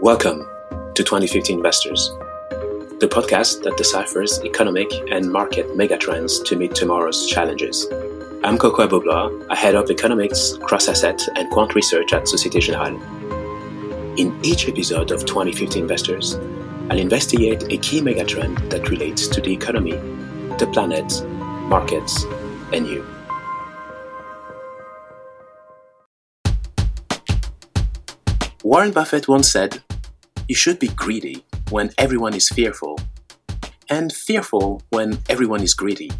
Welcome to 2050 Investors, the podcast that deciphers economic and market megatrends to meet tomorrow's challenges. I'm Kokou Agbo-Bloua, I head up economics, cross-asset, and quant research at Societe Generale. In each episode of 2050 Investors, I'll investigate a key megatrend that relates to the economy, the planet, markets, and you. Warren Buffett once said, You should be greedy when everyone is fearful, and fearful when everyone is greedy.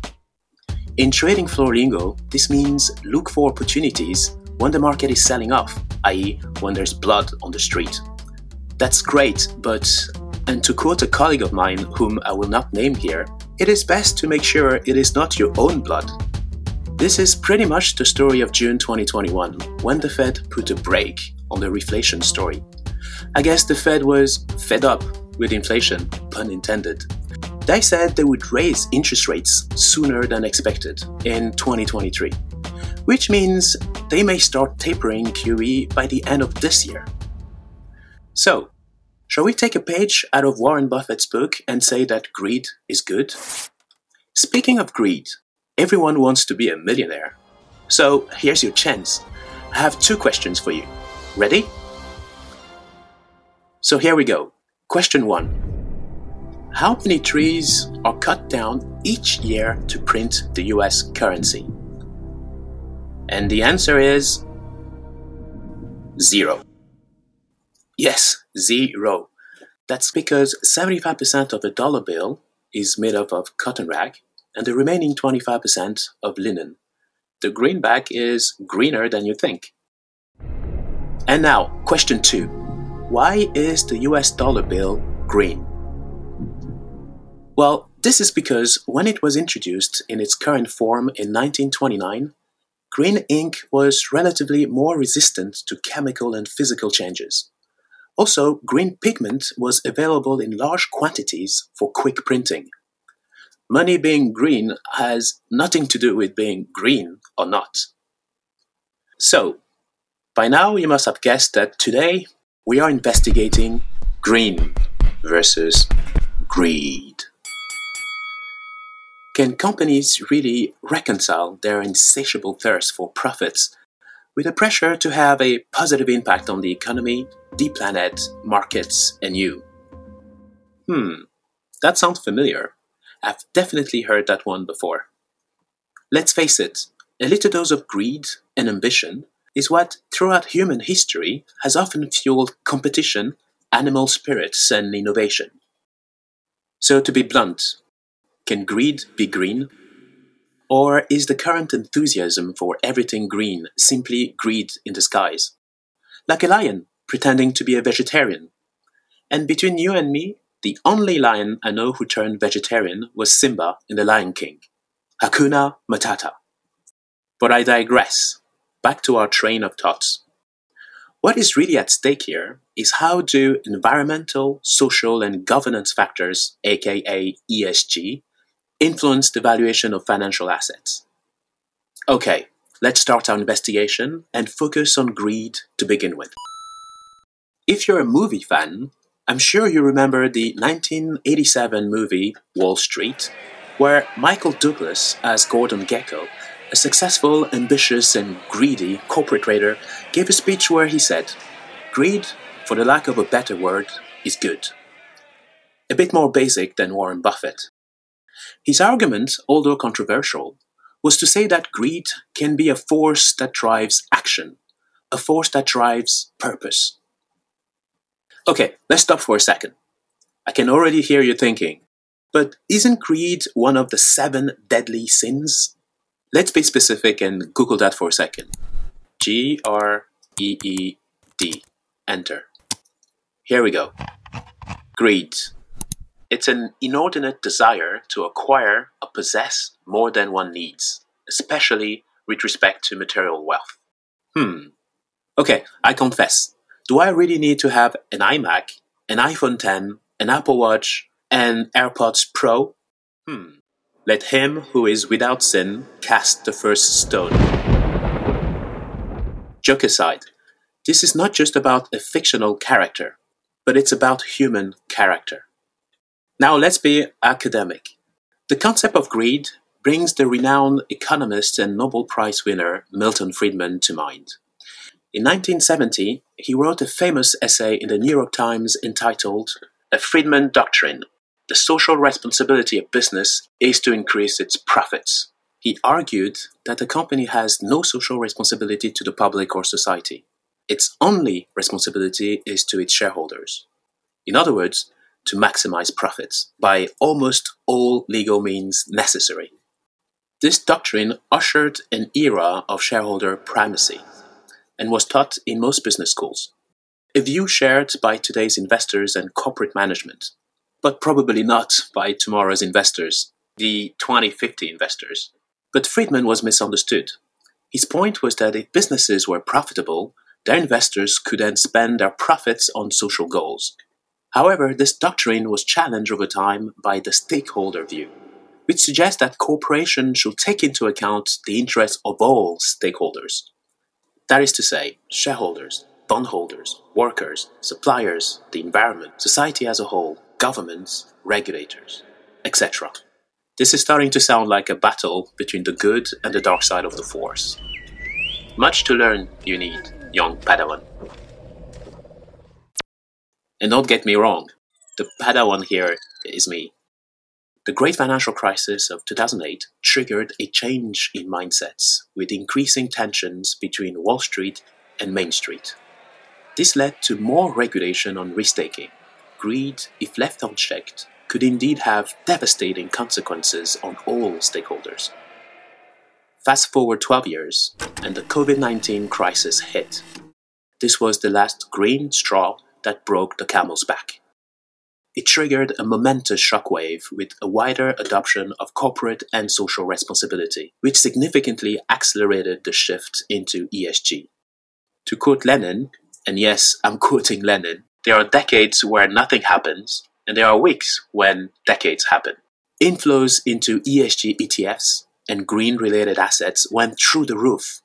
In trading floor lingo, this means look for opportunities when the market is selling off, i.e., when there's blood on the street. That's great, but, and to quote a colleague of mine whom I will not name here, it is best to make sure it is not your own blood. This is pretty much the story of June 2021, when the Fed put a brake on the reflation story. I guess the Fed was fed up with inflation, pun intended. They said they would raise interest rates sooner than expected in 2023, which means they may start tapering QE by the end of this year. So, shall we take a page out of Warren Buffett's book and say that greed is good? Speaking of greed, everyone wants to be a millionaire. So, here's your chance. I have two questions for you. Ready? So here we go. Question one How many trees are cut down each year to print the US currency? And the answer is zero. Yes, zero. That's because 75% of the dollar bill is made up of cotton rag and the remaining 25% of linen. The greenback is greener than you think. And now, question two Why is the US dollar bill green? Well, this is because when it was introduced in its current form in 1929, green ink was relatively more resistant to chemical and physical changes. Also, green pigment was available in large quantities for quick printing. Money being green has nothing to do with being green or not. So, by now, you must have guessed that today we are investigating green versus greed. Can companies really reconcile their insatiable thirst for profits with the pressure to have a positive impact on the economy, the planet, markets, and you? Hmm, that sounds familiar. I've definitely heard that one before. Let's face it, a little dose of greed and ambition is what, throughout human history, has often fueled competition, animal spirits, and innovation. So, to be blunt, can greed be green? Or is the current enthusiasm for everything green simply greed in disguise? Like a lion pretending to be a vegetarian. And between you and me, the only lion I know who turned vegetarian was Simba in The Lion King. Hakuna Matata. But I digress back to our train of thoughts. What is really at stake here is how do environmental, social, and governance factors, aka ESG, influence the valuation of financial assets? Okay, let's start our investigation and focus on greed to begin with. If you're a movie fan, I'm sure you remember the 1987 movie Wall Street, where Michael Douglas as Gordon Gekko a successful, ambitious, and greedy corporate trader gave a speech where he said, Greed, for the lack of a better word, is good. A bit more basic than Warren Buffett. His argument, although controversial, was to say that greed can be a force that drives action, a force that drives purpose. Okay, let's stop for a second. I can already hear you thinking, but isn't greed one of the seven deadly sins? Let's be specific and Google that for a second. G R E E D. Enter. Here we go. Greed. It's an inordinate desire to acquire or possess more than one needs, especially with respect to material wealth. Hmm. Okay, I confess. Do I really need to have an iMac, an iPhone 10, an Apple Watch, and AirPods Pro? Hmm. Let him who is without sin cast the first stone. Joke aside, this is not just about a fictional character, but it's about human character. Now let's be academic. The concept of greed brings the renowned economist and Nobel Prize winner Milton Friedman to mind. In 1970, he wrote a famous essay in the New York Times entitled A Friedman Doctrine The Social Responsibility of Business is to Increase Its Profits. He argued that a company has no social responsibility to the public or society. Its only responsibility is to its shareholders. In other words, to maximize profits by almost all legal means necessary. This doctrine ushered an era of shareholder primacy and was taught in most business schools. A view shared by today's investors and corporate management, but probably not by tomorrow's investors, the 2050 investors. But Friedman was misunderstood. His point was that if businesses were profitable, their investors could then spend their profits on social goals. However, this doctrine was challenged over time by the stakeholder view, which suggests that corporations should take into account the interests of all stakeholders. That is to say, shareholders, bondholders, workers, suppliers, the environment, society as a whole, governments, regulators, etc. This is starting to sound like a battle between the good and the dark side of the force. Much to learn you need, young Padawan. And don't get me wrong, the Padawan here is me. The great financial crisis of 2008 triggered a change in mindsets, with increasing tensions between Wall Street and Main Street. This led to more regulation on risk taking. Greed, if left unchecked, could indeed have devastating consequences on all stakeholders. Fast forward 12 years, and the COVID 19 crisis hit. This was the last green straw that broke the camel's back. It triggered a momentous shockwave with a wider adoption of corporate and social responsibility, which significantly accelerated the shift into ESG. To quote Lenin, and yes, I'm quoting Lenin, there are decades where nothing happens, and there are weeks when decades happen. Inflows into ESG ETFs and green related assets went through the roof.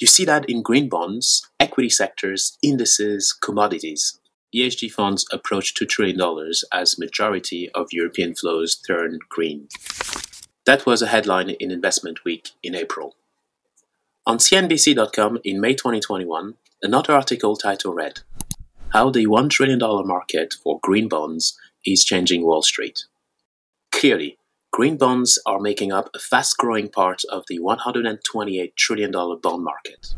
You see that in green bonds, equity sectors, indices, commodities. ESG funds approach $2 trillion as majority of European flows turn green. That was a headline in Investment Week in April. On CNBC.com in May 2021, another article title read How the $1 trillion market for green bonds is changing Wall Street. Clearly, green bonds are making up a fast growing part of the $128 trillion bond market.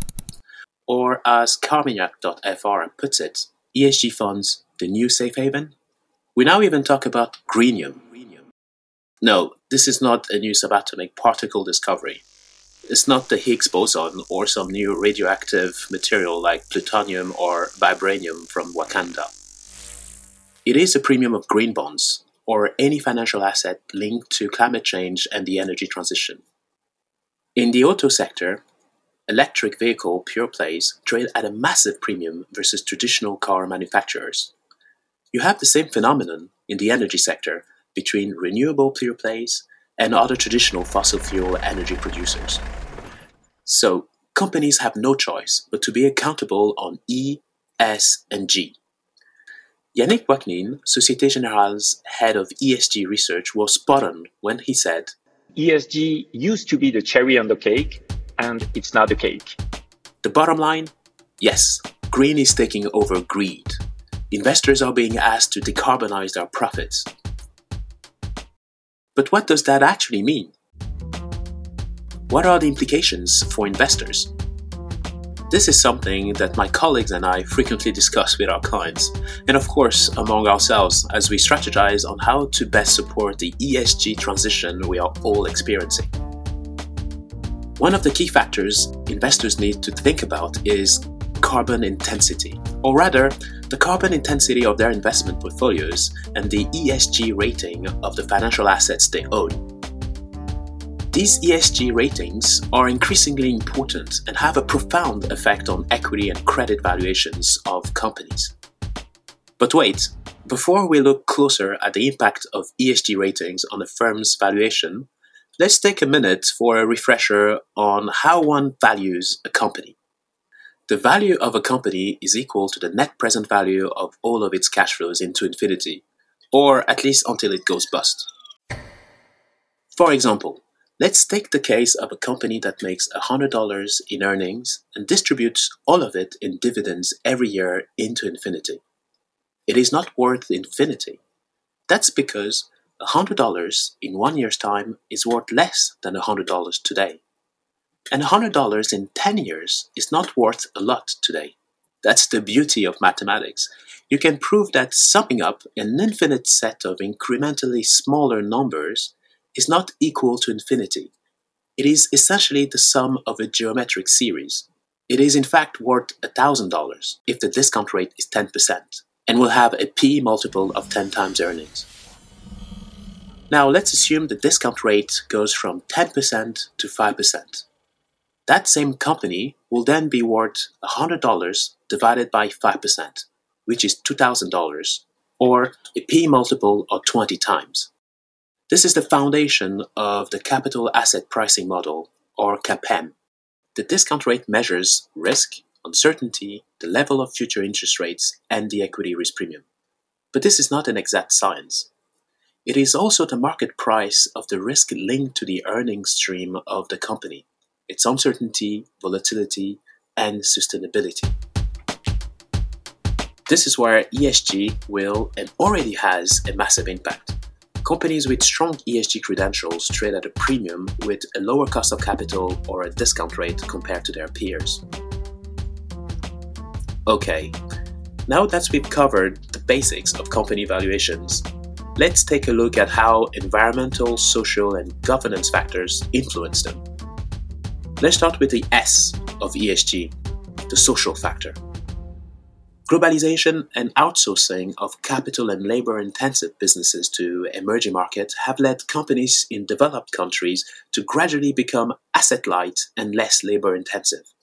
Or, as Carmignac.fr puts it, ESG funds, the new safe haven? We now even talk about greenium. No, this is not a new subatomic particle discovery. It's not the Higgs boson or some new radioactive material like plutonium or vibranium from Wakanda. It is a premium of green bonds, or any financial asset linked to climate change and the energy transition. In the auto sector, electric vehicle pure plays trade at a massive premium versus traditional car manufacturers. You have the same phenomenon in the energy sector between renewable pure plays and other traditional fossil fuel energy producers. So, companies have no choice but to be accountable on E, S, and G. Yannick Bouaknine, Societe Generale's head of ESG research, was spot on when he said ESG used to be the cherry on the cake, and it's not the cake. The bottom line yes, green is taking over greed. Investors are being asked to decarbonize their profits. But what does that actually mean? What are the implications for investors? This is something that my colleagues and I frequently discuss with our clients, and of course among ourselves as we strategize on how to best support the ESG transition we are all experiencing. One of the key factors investors need to think about is carbon intensity, or rather, the carbon intensity of their investment portfolios and the ESG rating of the financial assets they own. These ESG ratings are increasingly important and have a profound effect on equity and credit valuations of companies. But wait, before we look closer at the impact of ESG ratings on a firm's valuation, let's take a minute for a refresher on how one values a company. The value of a company is equal to the net present value of all of its cash flows into infinity, or at least until it goes bust. For example, let's take the case of a company that makes $100 in earnings and distributes all of it in dividends every year into infinity. It is not worth infinity. That's because $100 in one year's time is worth less than $100 today. And $100 in 10 years is not worth a lot today. That's the beauty of mathematics. You can prove that summing up an infinite set of incrementally smaller numbers is not equal to infinity. It is essentially the sum of a geometric series. It is in fact worth $1,000 if the discount rate is 10% and will have a P multiple of 10 times earnings. Now let's assume the discount rate goes from 10% to 5%. That same company will then be worth $100 divided by 5%, which is $2,000, or a P multiple of 20 times. This is the foundation of the capital asset pricing model, or CAPM. The discount rate measures risk, uncertainty, the level of future interest rates, and the equity risk premium. But this is not an exact science. It is also the market price of the risk linked to the earnings stream of the company its uncertainty, volatility, and sustainability. This is where ESG will and already has a massive impact. Companies with strong ESG credentials trade at a premium with a lower cost of capital or a discount rate compared to their peers. Okay, now that we've covered the basics of company valuations, let's take a look at how environmental, social, and governance factors influence them. Let's start with the S of ESG, the social factor. Globalization and outsourcing of capital and labor intensive businesses to emerging markets have led companies in developed countries to gradually become asset light and less labor intensive.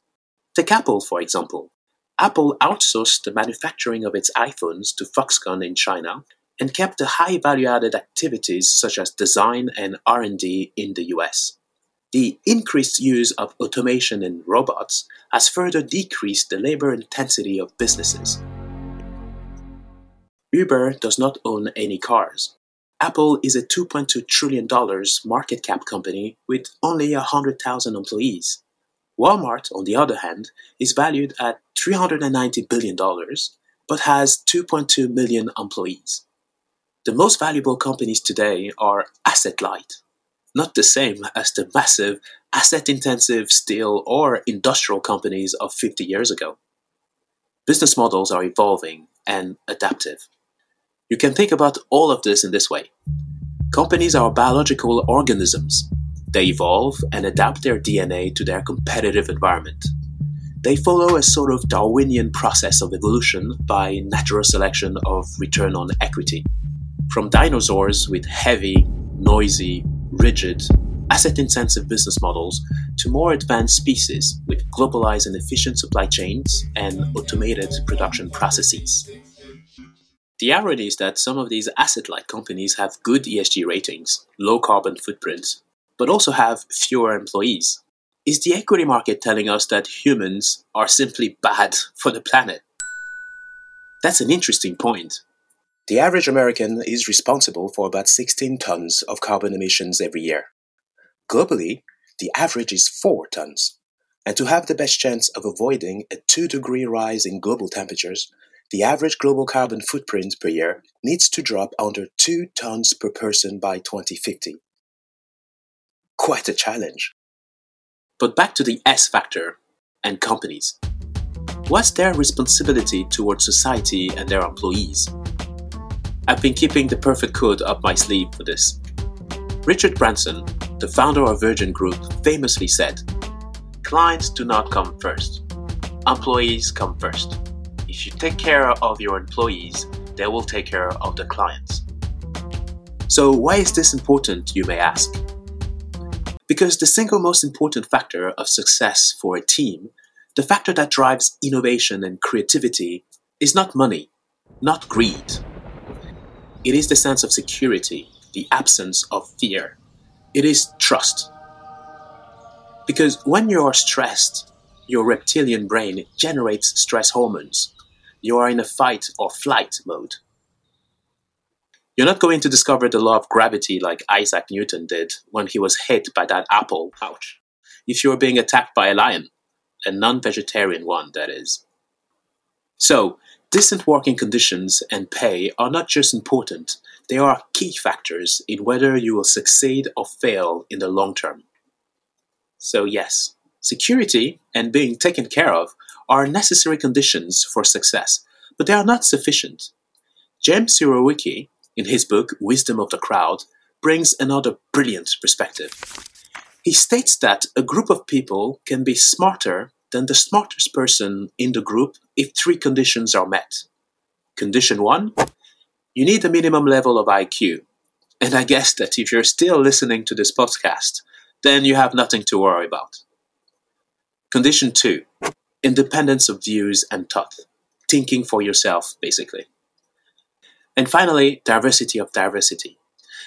Take Apple, for example. Apple outsourced the manufacturing of its iPhones to Foxconn in China and kept the high value added activities such as design and R&D in the US. The increased use of automation and robots has further decreased the labor intensity of businesses. Uber does not own any cars. Apple is a $2.2 trillion market cap company with only 100,000 employees. Walmart, on the other hand, is valued at $390 billion but has 2.2 million employees. The most valuable companies today are asset light, not the same as the massive asset intensive steel or industrial companies of 50 years ago. Business models are evolving and adaptive. You can think about all of this in this way companies are biological organisms. They evolve and adapt their DNA to their competitive environment. They follow a sort of Darwinian process of evolution by natural selection of return on equity. From dinosaurs with heavy, noisy, rigid, asset intensive business models to more advanced species with globalized and efficient supply chains and automated production processes. The irony is that some of these asset light companies have good ESG ratings, low carbon footprints, but also have fewer employees. Is the equity market telling us that humans are simply bad for the planet? That's an interesting point. The average American is responsible for about 16 tons of carbon emissions every year. Globally, the average is 4 tons. And to have the best chance of avoiding a 2 degree rise in global temperatures, the average global carbon footprint per year needs to drop under 2 tons per person by 2050. Quite a challenge. But back to the S factor and companies. What's their responsibility towards society and their employees? I've been keeping the perfect code up my sleeve for this. Richard Branson, the founder of Virgin Group, famously said Clients do not come first, employees come first. If you take care of your employees, they will take care of the clients. So, why is this important, you may ask? Because the single most important factor of success for a team, the factor that drives innovation and creativity, is not money, not greed, it is the sense of security, the absence of fear. It is trust. Because when you are stressed, your reptilian brain generates stress hormones. You are in a fight or flight mode. You're not going to discover the law of gravity like Isaac Newton did when he was hit by that apple. Ouch. If you are being attacked by a lion, a non vegetarian one, that is. So, decent working conditions and pay are not just important, they are key factors in whether you will succeed or fail in the long term. So, yes, security and being taken care of are necessary conditions for success, but they are not sufficient. James Surowiecki, in his book Wisdom of the Crowd, brings another brilliant perspective. He states that a group of people can be smarter than the smartest person in the group if three conditions are met. Condition one, you need a minimum level of IQ. And I guess that if you're still listening to this podcast, then you have nothing to worry about. Condition two, independence of views and thought, thinking for yourself, basically. And finally, diversity of diversity.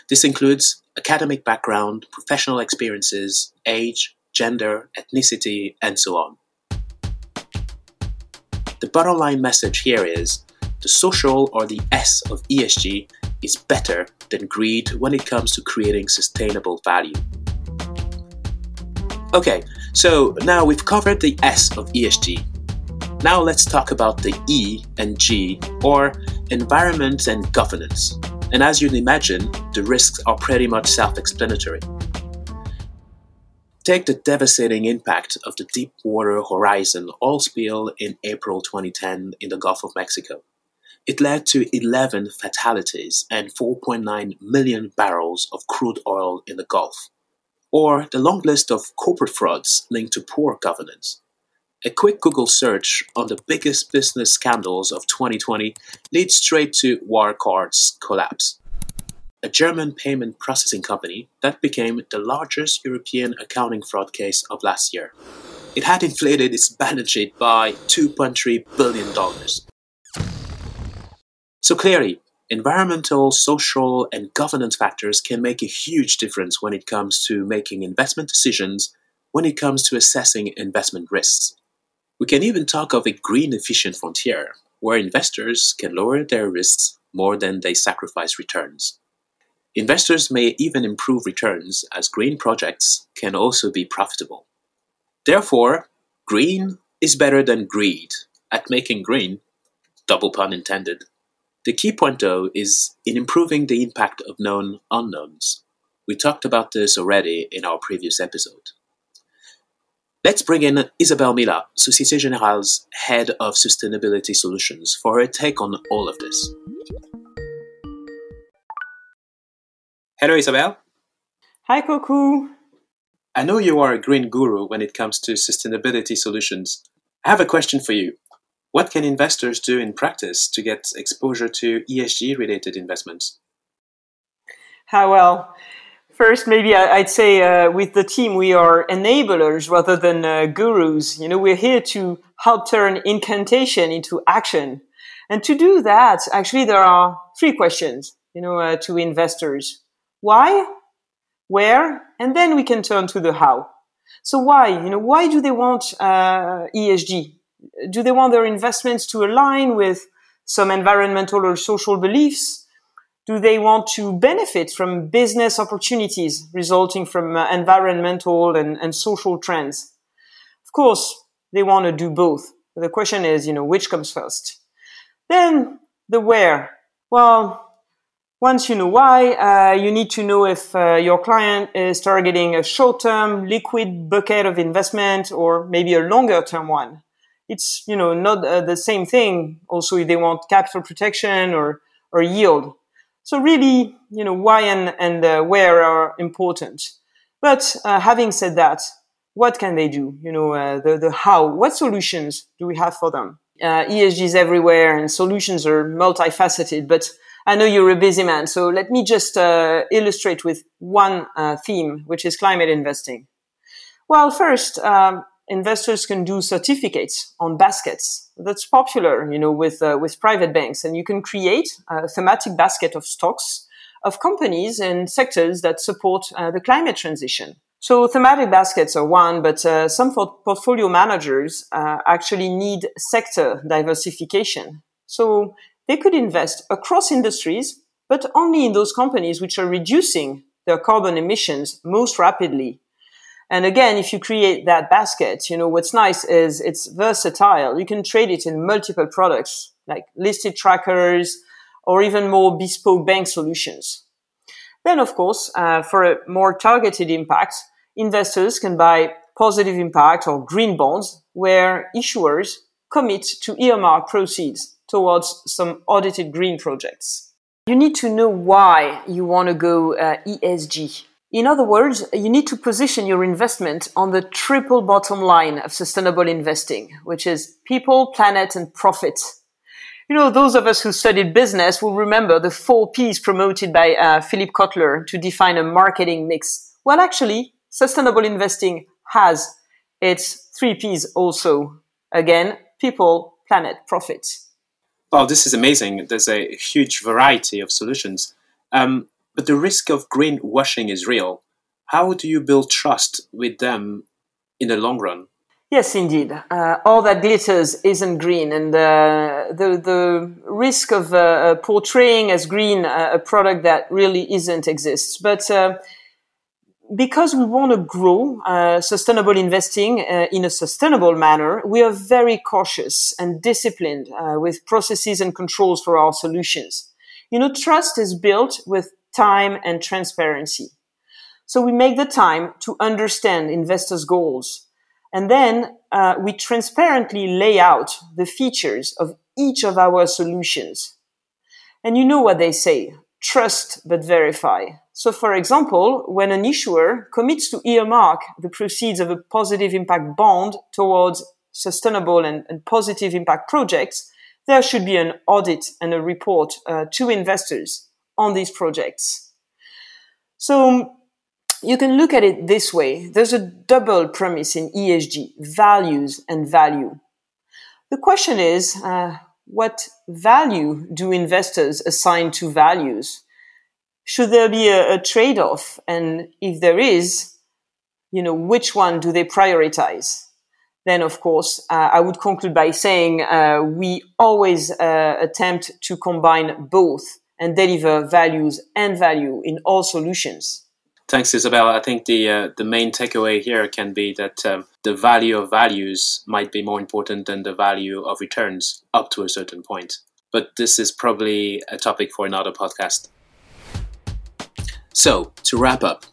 This includes academic background, professional experiences, age, gender, ethnicity, and so on. The bottom line message here is the social or the S of ESG is better than greed when it comes to creating sustainable value. Okay, so now we've covered the S of ESG. Now let's talk about the E and G, or environment and governance. And as you'd imagine, the risks are pretty much self explanatory. Take the devastating impact of the Deepwater Horizon oil spill in April 2010 in the Gulf of Mexico. It led to 11 fatalities and 4.9 million barrels of crude oil in the Gulf. Or the long list of corporate frauds linked to poor governance. A quick Google search on the biggest business scandals of 2020 leads straight to Wirecard's collapse a German payment processing company that became the largest European accounting fraud case of last year. It had inflated its balance sheet by $2.3 billion. So clearly, environmental, social, and governance factors can make a huge difference when it comes to making investment decisions, when it comes to assessing investment risks. We can even talk of a green efficient frontier, where investors can lower their risks more than they sacrifice returns. Investors may even improve returns as green projects can also be profitable. Therefore, green is better than greed at making green, double pun intended. The key point though is in improving the impact of known unknowns. We talked about this already in our previous episode. Let's bring in Isabelle Millat, Societe Generale's head of sustainability solutions, for her take on all of this. Hello, Isabel. Hi, Kokou. I know you are a green guru when it comes to sustainability solutions. I have a question for you. What can investors do in practice to get exposure to ESG related investments? How well? First, maybe I'd say uh, with the team, we are enablers rather than uh, gurus. You know, we're here to help turn incantation into action. And to do that, actually, there are three questions, you know, uh, to investors why, where, and then we can turn to the how. So why? You know, why do they want uh, ESG? Do they want their investments to align with some environmental or social beliefs? Do they want to benefit from business opportunities resulting from uh, environmental and, and social trends? Of course, they want to do both. The question is, you know, which comes first? Then the where. Well, once you know why, uh, you need to know if uh, your client is targeting a short-term liquid bucket of investment or maybe a longer-term one. It's you know not uh, the same thing. Also, if they want capital protection or or yield. So really, you know why and and uh, where are important. But uh, having said that, what can they do? You know uh, the the how. What solutions do we have for them? ESG is everywhere, and solutions are multifaceted, but I know you're a busy man, so let me just uh, illustrate with one uh, theme, which is climate investing. Well, first, um, investors can do certificates on baskets. That's popular, you know, with uh, with private banks, and you can create a thematic basket of stocks of companies and sectors that support uh, the climate transition. So thematic baskets are one, but uh, some portfolio managers uh, actually need sector diversification. So they could invest across industries, but only in those companies which are reducing their carbon emissions most rapidly. And again, if you create that basket, you know, what's nice is it's versatile. You can trade it in multiple products like listed trackers or even more bespoke bank solutions. Then, of course, uh, for a more targeted impact, investors can buy positive impact or green bonds where issuers commit to earmark proceeds towards some audited green projects. You need to know why you want to go uh, ESG. In other words, you need to position your investment on the triple bottom line of sustainable investing, which is people, planet, and profit. You know, those of us who studied business will remember the four P's promoted by uh, Philip Kotler to define a marketing mix. Well, actually, sustainable investing has its three P's also. Again, people, planet, profit. Well, this is amazing. There's a huge variety of solutions. Um, but the risk of greenwashing is real. How do you build trust with them in the long run? Yes, indeed. Uh, all that glitters isn't green, and uh, the the risk of uh, uh portraying as green a product that really isn't exists. But uh, because we want to grow uh, sustainable investing uh, in a sustainable manner, we are very cautious and disciplined uh, with processes and controls for our solutions. You know, trust is built with time and transparency. So we make the time to understand investors' goals and then uh, we transparently lay out the features of each of our solutions. And you know what they say trust but verify. So, for example, when an issuer commits to earmark the proceeds of a positive impact bond towards sustainable and, and positive impact projects, there should be an audit and a report uh, to investors on these projects. So, you can look at it this way. There's a double premise in ESG, values and value. The question is, uh, what value do investors assign to values? Should there be a, a trade-off? And if there is, you know, which one do they prioritize? Then, of course, uh, I would conclude by saying uh, we always uh, attempt to combine both and deliver values and value in all solutions. Thanks, Isabelle. I think the uh, the main takeaway here can be that um, the value of values might be more important than the value of returns up to a certain point. But this is probably a topic for another podcast. So, to wrap up,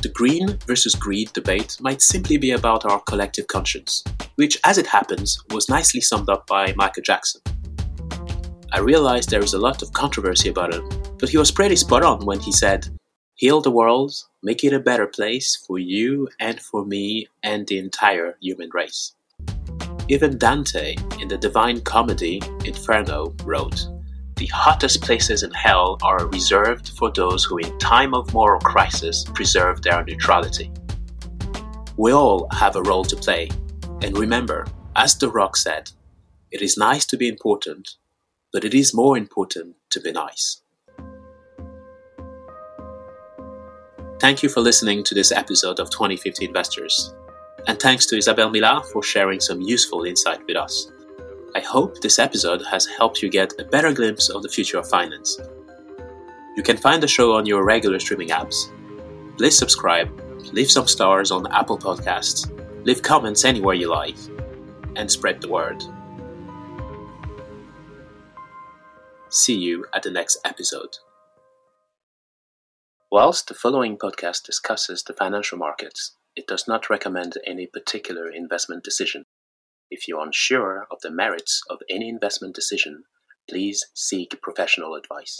the green versus greed debate might simply be about our collective conscience, which, as it happens, was nicely summed up by Michael Jackson. I realize there is a lot of controversy about it, but he was pretty spot on when he said, heal the world, make it a better place for you and for me and the entire human race. Even Dante, in the Divine Comedy Inferno, wrote, The hottest places in hell are reserved for those who, in time of moral crisis, preserve their neutrality. We all have a role to play, and remember, as The Rock said, it is nice to be important, but it is more important to be nice. Thank you for listening to this episode of 2050 Investors. And thanks to Isabel Millat for sharing some useful insight with us. I hope this episode has helped you get a better glimpse of the future of finance. You can find the show on your regular streaming apps. Please subscribe, leave some stars on Apple Podcasts, leave comments anywhere you like, and spread the word. See you at the next episode. Whilst the following podcast discusses the financial markets, it does not recommend any particular investment decision. If you're unsure of the merits of any investment decision, please seek professional advice.